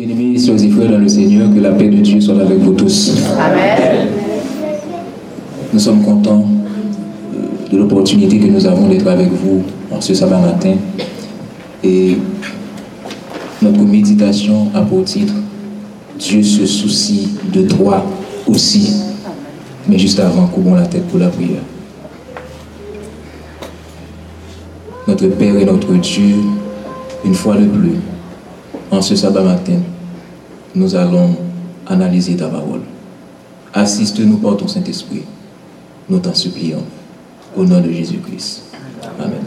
Bien-aimés, soeurs et frères dans le Seigneur, que la paix de Dieu soit avec vous tous. Amen. Nous sommes contents euh, de l'opportunité que nous avons d'être avec vous en ce sabbat matin. Et notre méditation a pour titre Dieu se soucie de toi aussi. Mais juste avant, couvrons la tête pour la prière. Notre Père et notre Dieu, une fois de plus, en ce sabbat matin, nous allons analyser ta parole. Assiste-nous par ton Saint-Esprit. Nous t'en supplions. Au nom de Jésus-Christ. Amen.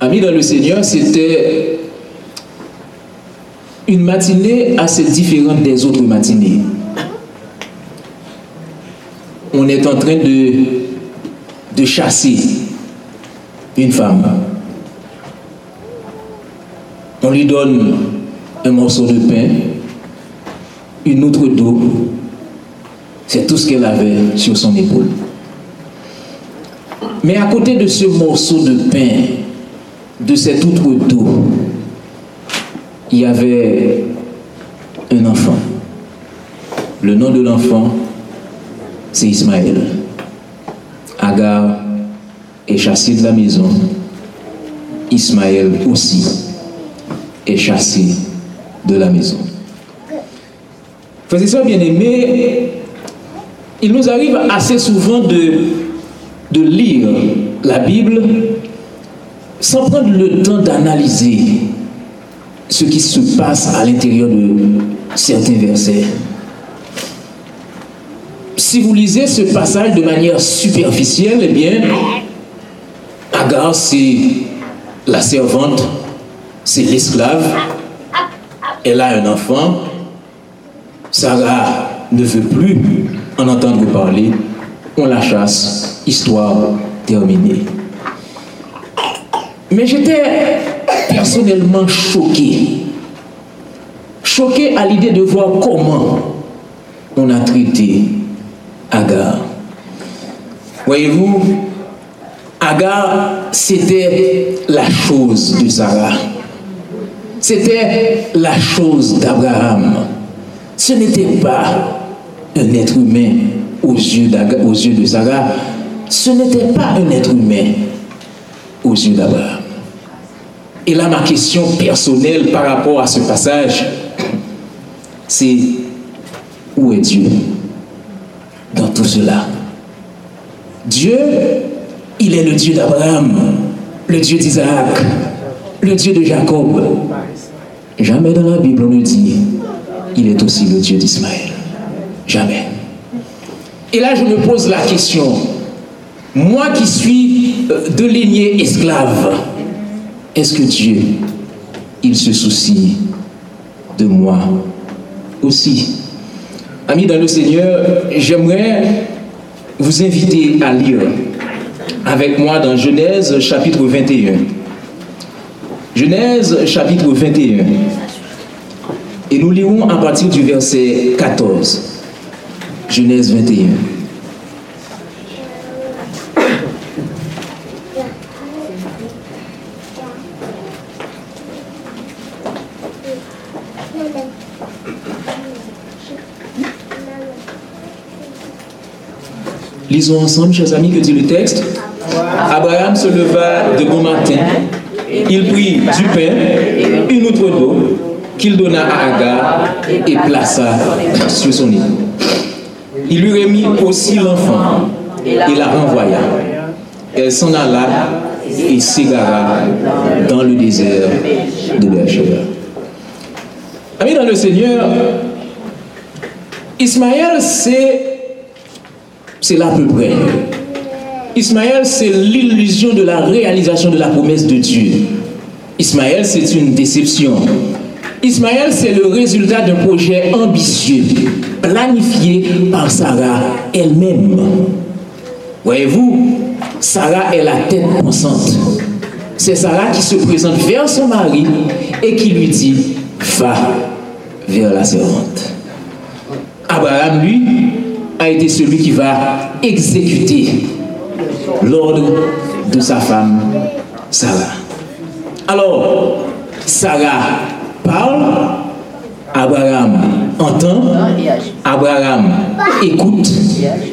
Amis dans le Seigneur, c'était une matinée assez différente des autres matinées. On est en train de, de chasser une femme. On lui donne un morceau de pain, une outre d'eau. C'est tout ce qu'elle avait sur son épaule. Mais à côté de ce morceau de pain, de cette outre d'eau, il y avait un enfant. Le nom de l'enfant, c'est Ismaël. Agar est chassé de la maison. Ismaël aussi est chassé de la maison. Frères et sœurs bien-aimés, il nous arrive assez souvent de, de lire la Bible sans prendre le temps d'analyser ce qui se passe à l'intérieur de certains versets. Si vous lisez ce passage de manière superficielle, eh bien, Agar, c'est la servante, c'est l'esclave, elle a un enfant, Sarah ne veut plus en entendre parler, on la chasse, histoire terminée. Mais j'étais personnellement choqué. Choqué à l'idée de voir comment on a traité Agar. Voyez-vous, Agar, c'était la chose de Sarah. C'était la chose d'Abraham. Ce n'était pas un être humain aux yeux, aux de Sarah. Ce n'était pas un être humain aux yeux d'Abraham. Et là, ma question personnelle par rapport à ce passage, c'est où est Dieu dans tout cela? Dieu, il est le Dieu d'Abraham, le Dieu d'Isaac, le Dieu de Jacob. Jamais dans la Bible on ne dit, il est aussi le Dieu d'Ismaël. Jamais. Et là, je me pose la question, moi qui suis de lignée esclave, est-ce que Dieu, il se soucie de moi aussi? Amis dans le Seigneur, j'aimerais vous inviter à lire avec moi dans Genèse chapitre 21. Genèse chapitre 21. Et nous lirons à partir du verset 14. Genèse 21. Lisons ensemble, chers amis, que dit le texte. Abraham se leva de bon matin, il prit du pain, une outre d'eau, qu'il donna à Agar et plaça sur son lit. Il lui remit aussi l'enfant et la renvoya. Elle s'en alla et s'égara dans le désert de Beersheba. Amis dans le Seigneur, Ismaël, c'est c'est là à peu près. Ismaël, c'est l'illusion de la réalisation de la promesse de Dieu. Ismaël, c'est une déception. Ismaël, c'est le résultat d'un projet ambitieux, planifié par Sarah elle-même. Voyez-vous, Sarah est la tête pensante. C'est Sarah qui se présente vers son mari et qui lui dit, va vers la servante. Abraham, lui, a été celui qui va exécuter l'ordre de sa femme, Sarah. Alors, Sarah parle, Abraham entend, Abraham écoute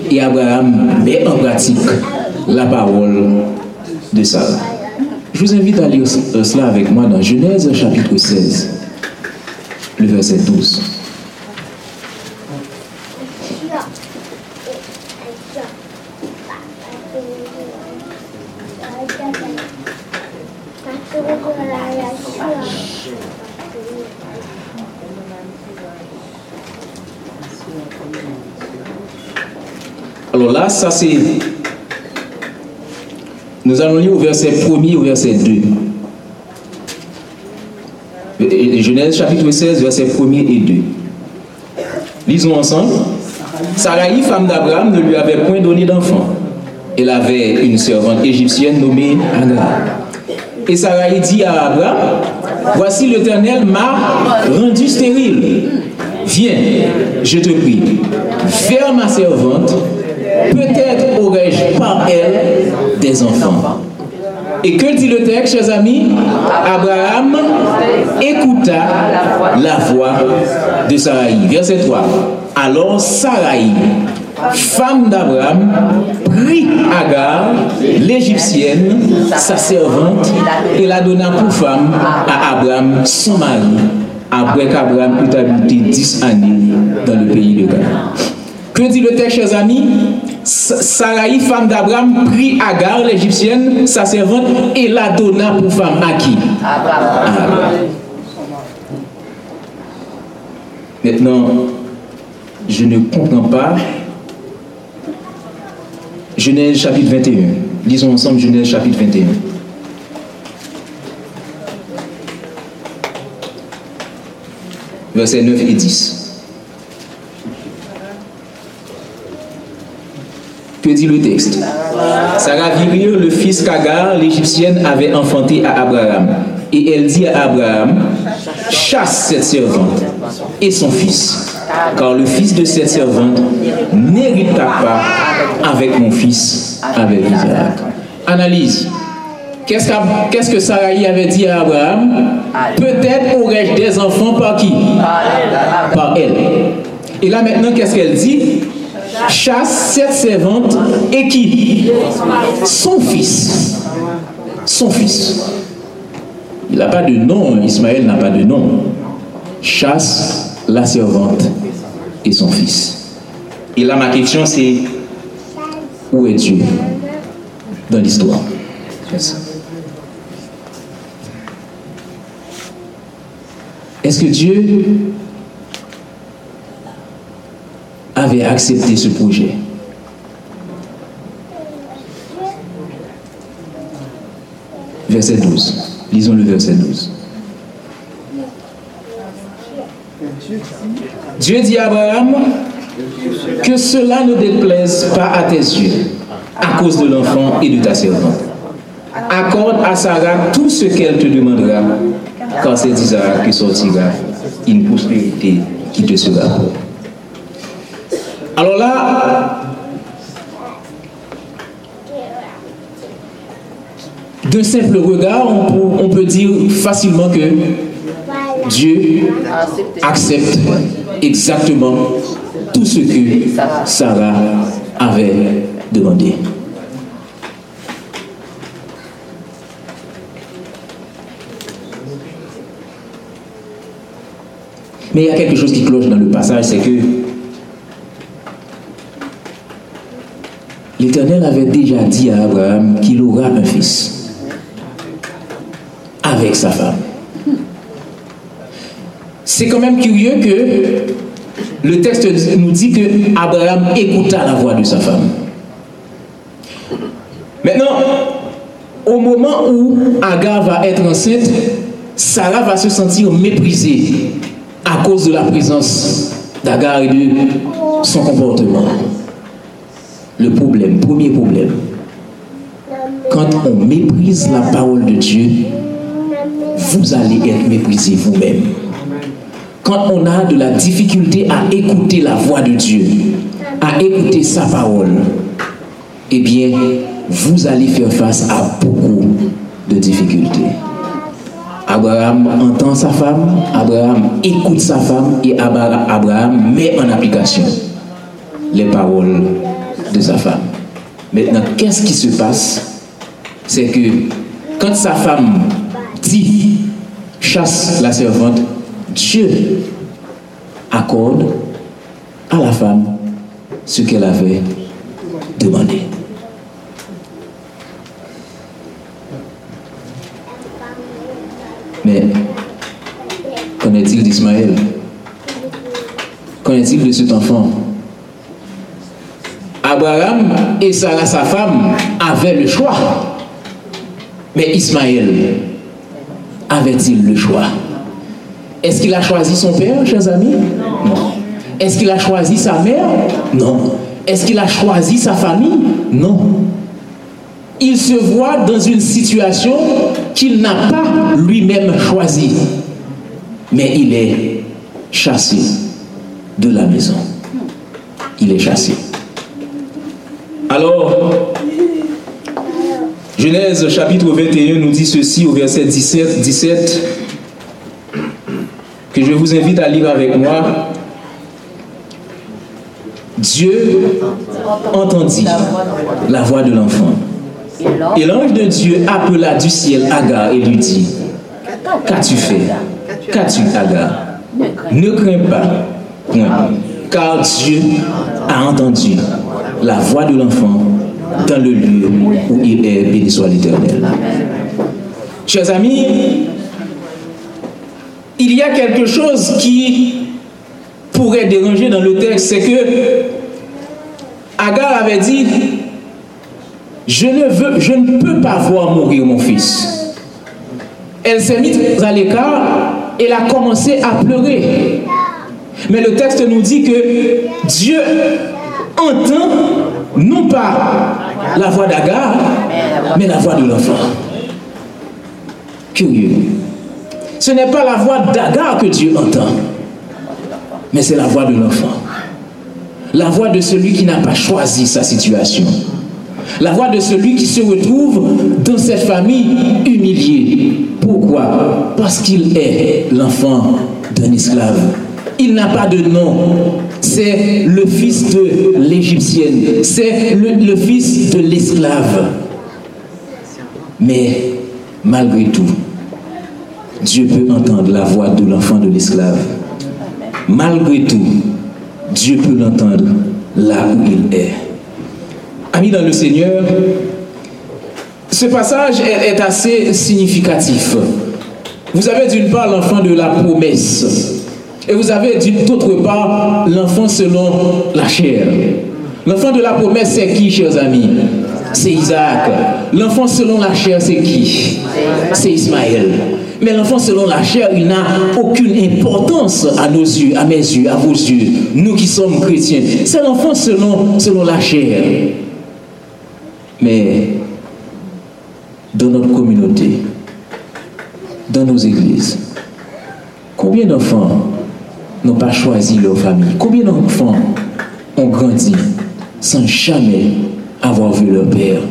et Abraham met en pratique la parole de Sarah. Je vous invite à lire cela avec moi dans Genèse chapitre 16, le verset 12. Ça c'est... Nous allons lire au verset 1er au verset 2. Genèse chapitre 16, verset 1er et 2. Lisons ensemble. Sarai, femme d'Abraham, ne lui avait point donné d'enfant. Elle avait une servante égyptienne nommée Agar. Et Sarai dit à Abraham, Voici l'Éternel m'a rendu stérile. Viens, je te prie, vers ma servante peut-être aurais-je par elle des enfants. Et que dit le texte, chers amis? Abraham écouta la voix de Sarai. Verset 3. Alors Sarai, femme d'Abraham, prit Agar, l'Égyptienne, sa servante, et la donna pour femme à Abraham, son mari, après qu'Abraham eut habité dix années dans le pays de Canaan. Que dit le texte, chers amis? Sarai, femme d'Abraham, prit Agar, l'égyptienne, sa servante, et la donna pour femme à qui? Abraham. Maintenant, je ne comprends pas. Genèse chapitre 21. Lisons ensemble Genèse chapitre 21. Versets 9 et 10. Que dit le texte Sarah vit le fils qu'Agar, l'Égyptienne, avait enfanté à Abraham. Et elle dit à Abraham, chasse cette servante et son fils, car le fils de cette servante n'hérita pas avec mon fils. Analyse. Qu'est-ce que, Sarai avait dit à Abraham? Peut-être aurais-je des enfants par qui? Par elle. Et là maintenant, qu'est-ce qu'elle dit? Chasse cette servante et qui? Son fils. Son fils. Il n'a pas de nom, Ismaël n'a pas de nom. Chasse la servante et son fils. Et là, ma question, c'est où est Dieu dans l'histoire? Est-ce que Dieu accepté ce projet. Verset 12. Lisons le verset 12. Dieu dit à Abraham que cela ne déplaise pas à tes yeux à cause de l'enfant et de ta servante. Accorde à Sarah tout ce qu'elle te demandera, quand c'est d'Isaac qui sortira une prospérité qui te sera alors là, d'un simple regard, on peut, dire facilement que Dieu accepte exactement tout ce que Sarah avait demandé. Mais il y a quelque chose qui cloche dans le passage, c'est que L'Éternel avait déjà dit à Abraham qu'il aura un fils avec sa femme. C'est quand même curieux que le texte nous dit que Abraham écouta la voix de sa femme. Maintenant, au moment où Agar va être enceinte, Sarah va se sentir méprisée à cause de la présence d'Agar et de son comportement le problème, premier problème, quand on méprise la parole de Dieu, vous allez être méprisé vous-même. Quand on a de la difficulté à écouter la voix de Dieu, à écouter sa parole, eh bien, vous allez faire face à beaucoup de difficultés. Abraham entend sa femme, Abraham écoute sa femme et Abraham met en application les paroles de sa femme. Maintenant, qu'est-ce qui se passe? C'est que quand sa femme dit chasse la servante, Dieu accorde à la femme ce qu'elle avait demandé. Mais qu'en est-il d'Ismaël? Qu'en est-il de cet enfant? Abraham et Sarah, sa femme, avaient le choix. Mais Ismaël avait-il le choix? Est-ce qu'il a choisi son père, chers amis? Non. Est-ce qu'il a choisi sa mère? Non. Est-ce qu'il a choisi sa famille? Non. Il se voit dans une situation qu'il n'a pas lui-même choisie. Mais il est chassé de la maison. Il est chassé. Alors, Genèse chapitre 21 nous dit ceci au verset 17, 17 que je vous invite à lire avec moi. Dieu entendit la voix de l'enfant. Et l'ange de Dieu appela du ciel Agar et lui dit, Qu'as-tu fait? Qu'as-tu Agar? Ne crains pas, car Dieu a entendu la voix de l'enfant dans le lieu où il est, béni soit l'Éternel. Chers amis, il y a quelque chose qui pourrait déranger dans le texte, c'est que Agar avait dit, je ne, veux, je ne peux pas voir mourir mon fils. Elle s'est mise à l'écart elle a commencé à pleurer. Mais le texte nous dit que Dieu entend non pas la voix d'Agar, mais la voix de l'enfant. Curieux. Ce n'est pas la voix d'Agar que Dieu entend, mais c'est la voix de l'enfant. La voix de celui qui n'a pas choisi sa situation. La voix de celui qui se retrouve dans cette famille humiliée. Pourquoi? Parce qu'il est l'enfant d'un esclave. Il n'a pas de nom. C'est le fils de l'Égyptienne. C'est le, fils de l'esclave. Mais malgré tout, Dieu peut entendre la voix de l'enfant de l'esclave. Malgré tout, Dieu peut l'entendre là où il est. Amis dans le Seigneur, ce passage est, assez significatif. Vous avez d'une part l'enfant de la promesse, et vous avez d'autre part l'enfant selon la chair. L'enfant de la promesse, c'est qui, chers amis? C'est Isaac. L'enfant selon la chair, c'est qui? C'est Ismaël. Mais l'enfant selon la chair, il n'a aucune importance à nos yeux, à mes yeux, à vos yeux, nous qui sommes chrétiens. C'est l'enfant selon, selon la chair. Mais dans notre communauté, dans nos églises, combien d'enfants n'ont pas choisi leur famille Combien d'enfants ont grandi sans jamais avoir vu leur père?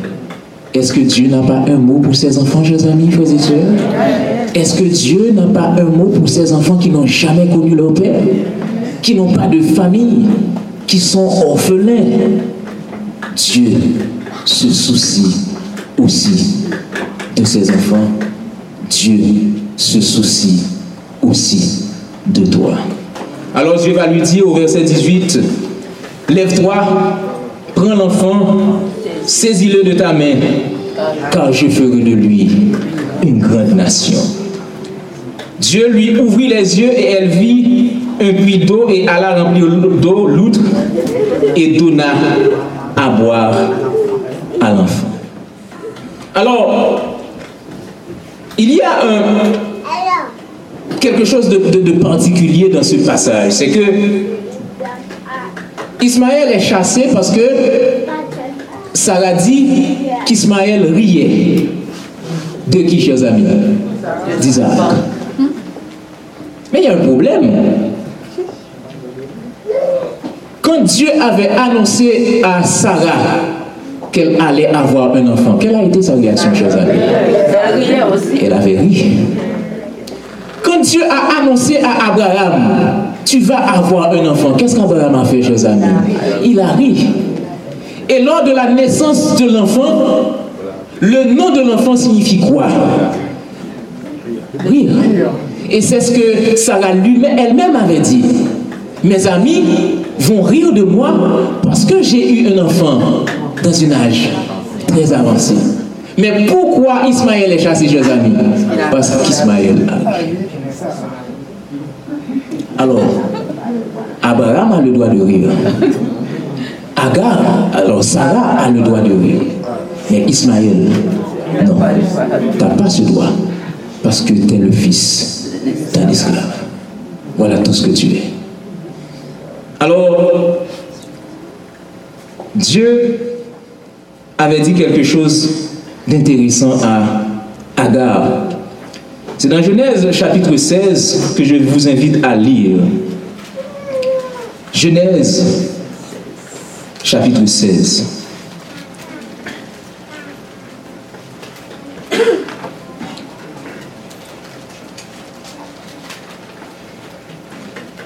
Est-ce que Dieu n'a pas un mot pour ses enfants, chers amis, frères et sœurs? Est-ce que Dieu n'a pas un mot pour ces enfants qui n'ont jamais connu leur père? Qui n'ont pas de famille? Qui sont orphelins? Dieu se soucie aussi de ses enfants. Dieu se soucie aussi de toi. Alors Dieu va lui dire au verset 18, Lève-toi, prends l'enfant, saisis-le de ta main, car je ferai de lui une grande nation. Dieu lui ouvrit les yeux et elle vit un puits d'eau et alla remplir d'eau l'outre et donna à boire à l'enfant. Alors, il y a quelque chose de, particulier dans ce passage. C'est que Ismaël est chassé parce que Sarah dit qu'Ismaël riait. De qui, chers amis? D'Isaac. Mais il y a un problème. Quand Dieu avait annoncé à Sarah qu'elle allait avoir un enfant, quelle a été sa réaction, chers amis? Elle avait ri. Dieu a annoncé à Abraham, tu vas avoir un enfant, qu'est-ce qu'Abraham a fait, chers amis? Il a ri. Et lors de la naissance de l'enfant, le nom de l'enfant signifie quoi? Rire. Et c'est ce que Sarah elle-même avait dit. Mes amis vont rire de moi parce que j'ai eu un enfant dans un âge très avancé. Mais pourquoi Ismaël est chassé, chers amis? Parce qu'Ismaël a Alors, Abraham a le droit de rire. Agar, alors Sarah a le droit de rire. Mais Ismaël, non, tu n'as pas ce droit. Parce que tu es le fils d'un esclave. Voilà tout ce que tu es. Alors, Dieu avait dit quelque chose d'intéressant à Agar. C'est dans Genèse chapitre 16 que je vous invite à lire. Genèse chapitre 16.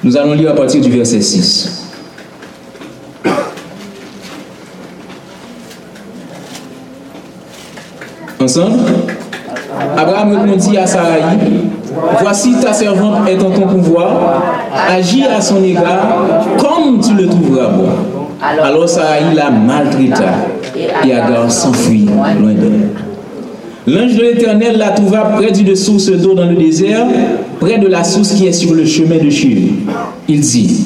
Nous allons lire à partir du verset 6. Ensemble? Répondit à Sarai, Voici ta servante est en ton pouvoir, agis à son égard comme tu le trouveras bon. Alors Sarai la maltraita et Agar s'enfuit loin d'elle. L'ange de l'Éternel la trouva près d'une source d'eau dans le désert, près de la source qui est sur le chemin de Shur. Il dit,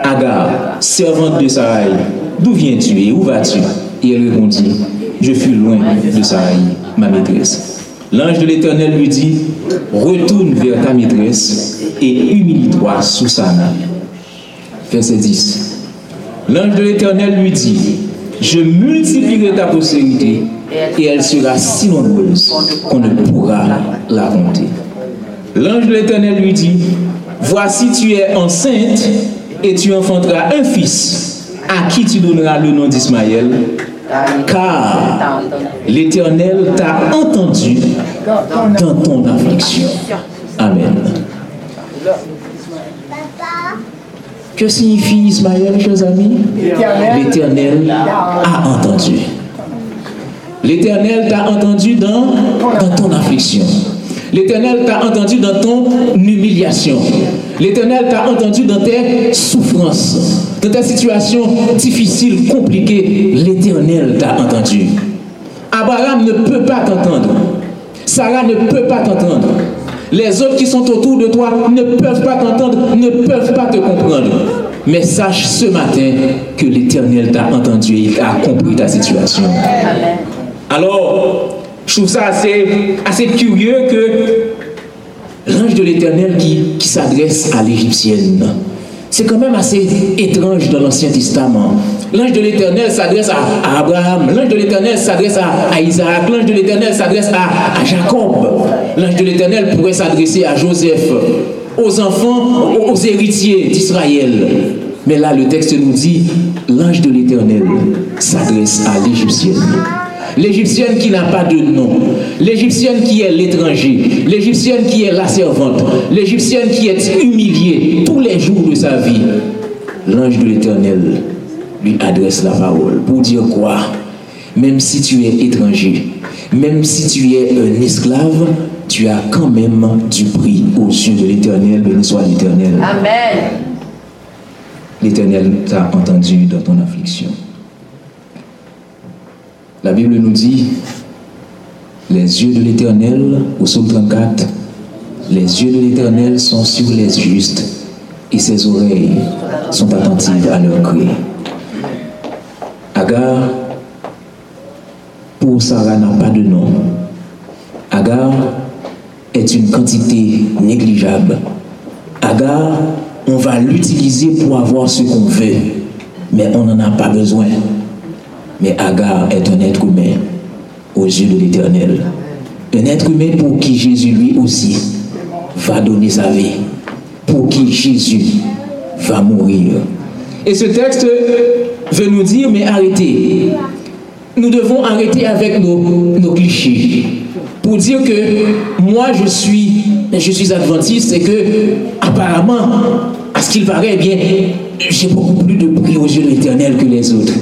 Agar, servante de Sarai, d'où viens-tu et où vas-tu? Et elle répondit, Je fus loin de Sarai, ma maîtresse. L'ange de l'Éternel lui dit, Retourne vers ta maîtresse et humilie-toi sous sa main. Verset 10. L'ange de l'Éternel lui dit, Je multiplierai ta postérité et elle sera si nombreuse qu'on ne pourra la compter. L'ange de l'Éternel lui dit, Voici tu es enceinte et tu enfanteras un fils à qui tu donneras le nom d'Ismaël, car l'Éternel t'a entendu dans ton affliction. Amen. Que signifie Ismaël, chers amis? L'Éternel a entendu. L'Éternel t'a entendu dans, dans ton affliction. L'Éternel t'a entendu dans ton humiliation. L'Éternel t'a entendu dans tes souffrances, dans tes situations difficiles, compliquées. L'Éternel t'a entendu. Abraham ne peut pas t'entendre. Sarah ne peut pas t'entendre. Les autres qui sont autour de toi ne peuvent pas t'entendre, ne peuvent pas te comprendre. Mais sache ce matin que l'Éternel t'a entendu et il a compris ta situation. Alors, je trouve ça assez, assez curieux que l'ange de l'Éternel qui, qui s'adresse à l'Égyptienne, c'est quand même assez étrange dans l'Ancien Testament. L'ange de l'Éternel s'adresse à, Abraham, l'ange de l'Éternel s'adresse à, Isaac, l'ange de l'Éternel s'adresse à, à Jacob, l'ange de l'Éternel pourrait s'adresser à Joseph, aux enfants, aux héritiers d'Israël. Mais là, le texte nous dit, l'ange de l'Éternel s'adresse à l'Égyptienne. L'Égyptienne qui n'a pas de nom, l'Égyptienne qui est l'étranger, l'Égyptienne qui est la servante, l'Égyptienne qui est humiliée tous les jours de sa vie. L'ange de l'Éternel lui adresse la parole pour dire quoi? Même si tu es étranger, même si tu es un esclave, tu as quand même du prix aux yeux de l'Éternel, béni soit l'Éternel. Amen. L'Éternel t'a entendu dans ton affliction. La Bible nous dit, les yeux de l'Éternel, au psaume 34, les yeux de l'Éternel sont sur les justes et ses oreilles sont attentives à leur cri. Agar, pour Sarah, n'a pas de nom. Agar est une quantité négligeable. Agar, on va l'utiliser pour avoir ce qu'on veut, mais on n'en a pas besoin. Mais Agar est un être humain aux yeux de l'Éternel. Un être humain pour qui Jésus lui aussi va donner sa vie. Pour qui Jésus va mourir. Et ce texte veut nous dire, mais arrêtez. Nous devons arrêter avec nos, clichés. Pour dire que moi je suis je suis adventiste et que, apparemment, à ce qu'il paraît, eh bien, j'ai beaucoup plus de prix aux yeux de l'éternel que les autres.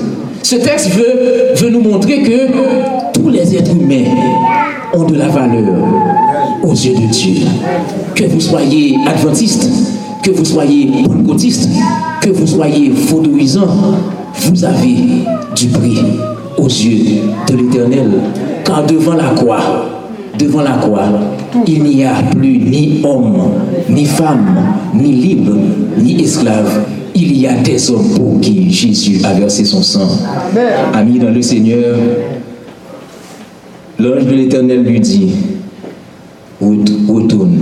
Ce texte veut, nous montrer que tous les êtres humains ont de la valeur aux yeux de Dieu. Que vous soyez adventiste, que vous soyez pentecôtiste, que vous soyez vaudouisant, vous avez du prix aux yeux de l'Éternel. Car devant la croix, devant la croix, il n'y a plus ni homme, ni femme, ni libre, ni esclave. Il y a des hommes pour qui Jésus a versé son sang. Ami dans le Seigneur, l'ange de l'Éternel lui dit, retourne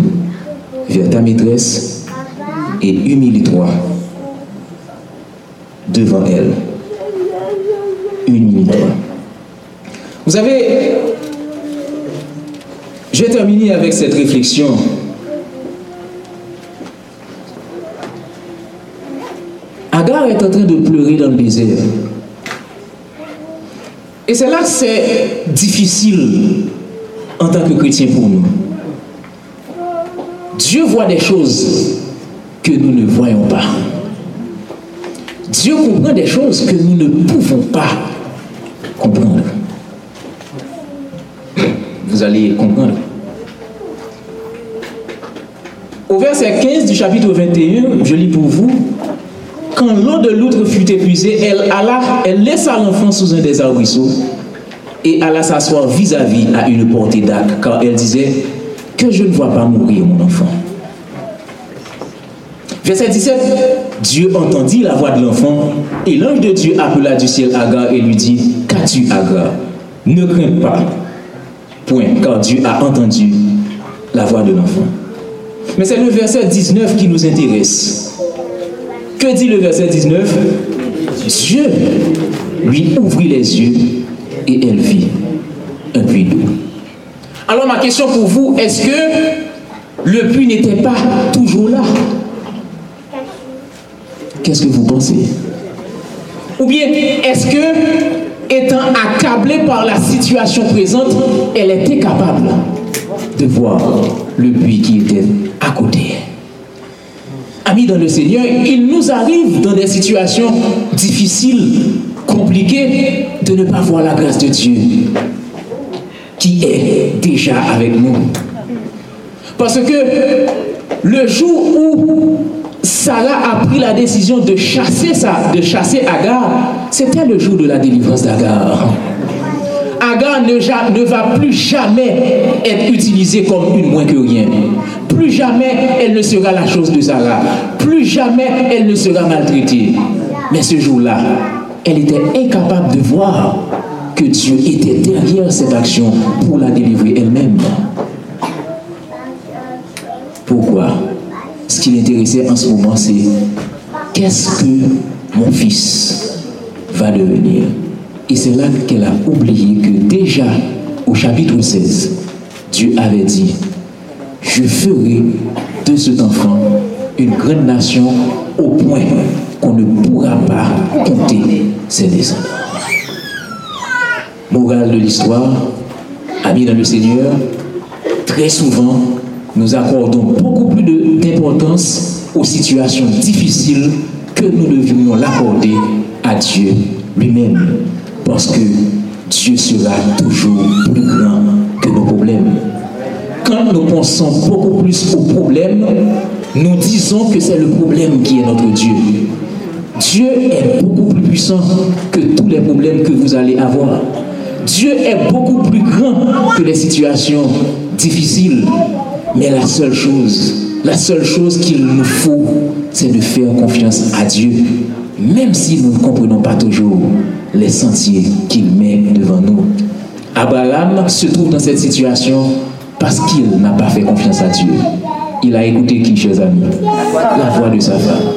vers ta maîtresse et humilie-toi devant elle. Humilie-toi. Vous savez, je vais terminer avec cette réflexion. En train de pleurer dans le désert. Et c'est là que c'est difficile en tant que chrétien pour nous. Dieu voit des choses que nous ne voyons pas. Dieu comprend des choses que nous ne pouvons pas comprendre. Vous allez comprendre. Au verset 15 du chapitre 21, je lis pour vous, quand l'eau de l'outre fut épuisée, elle, alla, elle laissa l'enfant sous un des arbrisseaux et alla s'asseoir vis-à-vis à une portée d'arc, car elle disait, que je ne vois pas mourir mon enfant. Verset 17, Dieu entendit la voix de l'enfant et l'ange de Dieu appela du ciel Agar et lui dit, qu'as-tu Agar Ne crains pas. Point, car Dieu a entendu la voix de l'enfant. Mais c'est le verset 19 qui nous intéresse. Que dit le verset 19 Dieu lui ouvrit les yeux et elle vit. Un puits d'eau. Alors ma question pour vous, est-ce que le puits n'était pas toujours là? Qu'est-ce que vous pensez? Ou bien est-ce que, étant accablée par la situation présente, elle était capable de voir le puits qui était à côté? Amis dans le Seigneur, il nous arrive dans des situations difficiles, compliquées, de ne pas voir la grâce de Dieu qui est déjà avec nous. Parce que le jour où Sarah a pris la décision de chasser, ça, de chasser Agar, c'était le jour de la délivrance d'Agar. Agar ne, ne, va plus jamais être utilisée comme une moins que rien. Plus jamais elle ne sera la chose de Sarah. Plus jamais elle ne sera maltraitée. Mais ce jour-là, elle était incapable de voir que Dieu était derrière cette action pour la délivrer elle-même. Pourquoi? Ce qui l'intéressait en ce moment, c'est qu'est-ce que mon fils va devenir? Et c'est là qu'elle a oublié que déjà au chapitre 16, Dieu avait dit, je ferai de cet enfant une grande nation au point qu'on ne pourra pas compter ses descendants. Morale de l'histoire, amis dans le Seigneur, très souvent, nous accordons beaucoup plus d'importance aux situations difficiles que nous devrions l'accorder à Dieu lui-même. Parce que Dieu sera toujours plus grand que nos problèmes. Quand nous pensons beaucoup plus aux problèmes, nous disons que c'est le problème qui est notre Dieu. Dieu est beaucoup plus puissant que tous les problèmes que vous allez avoir. Dieu est beaucoup plus grand que les situations difficiles. Mais la seule chose, la seule chose qu'il nous faut, c'est de faire confiance à Dieu, même si nous ne comprenons pas toujours les sentiers qu'il met devant nous. Abraham se trouve dans cette situation parce qu'il n'a pas fait confiance à Dieu. Il a écouté qui, chers amis La voix de sa femme.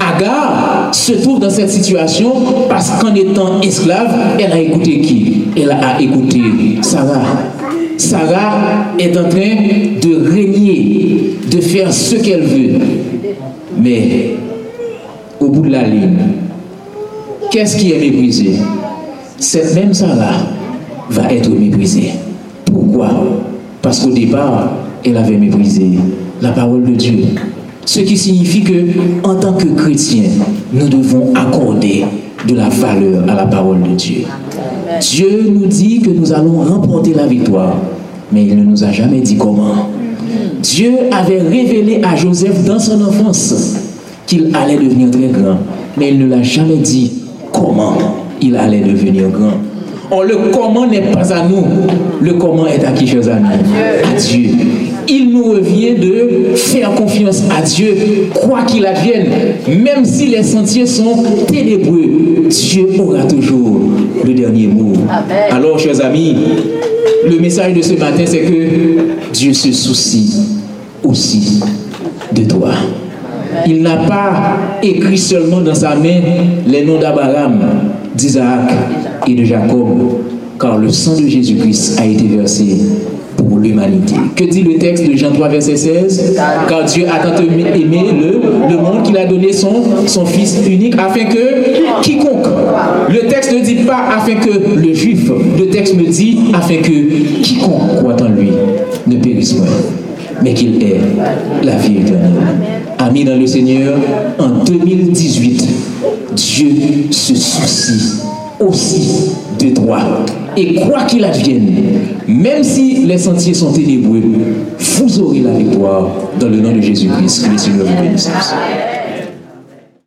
Agar se trouve dans cette situation parce qu'en étant esclave, elle a écouté qui? Elle a écouté Sarah. Sarah est en train de régner, de faire ce qu'elle veut. Mais au bout de la ligne, qu'est-ce qui est méprisé? Cette même Sarah va être méprisée. Pourquoi? Parce qu'au départ, elle avait méprisé la parole de Dieu. Ce qui signifie que, en tant que chrétiens, nous devons accorder de la valeur à la parole de Dieu. Dieu nous dit que nous allons remporter la victoire, mais il ne nous a jamais dit comment. Dieu avait révélé à Joseph dans son enfance qu'il allait devenir très grand, mais il ne l'a jamais dit comment il allait devenir grand. Or, le comment n'est pas à nous, le comment est à qui, chers amis? À Dieu. Il nous revient de faire confiance à Dieu, quoi qu'il advienne, même si les sentiers sont ténébreux, Dieu aura toujours le dernier mot. Alors, chers amis, le message de ce matin, c'est que Dieu se soucie aussi de toi. Il n'a pas écrit seulement dans sa main les noms d'Abraham, d'Isaac et de Jacob, car le sang de Jésus-Christ a été versé pour l'humanité. Que dit le texte de Jean 3, verset 16 Car Dieu a tant aimé le, le monde qu'il a donné son, son Fils unique, afin que quiconque, le texte ne dit pas afin que le juif, le texte me dit afin que quiconque croit en lui ne périsse pas mais qu'il ait la vie éternelle. Amis dans le Seigneur, en 2018, Dieu se soucie aussi de toi. Et quoi qu'il advienne, même si les sentiers sont ténébreux, vous aurez la victoire dans le nom de Jésus-Christ.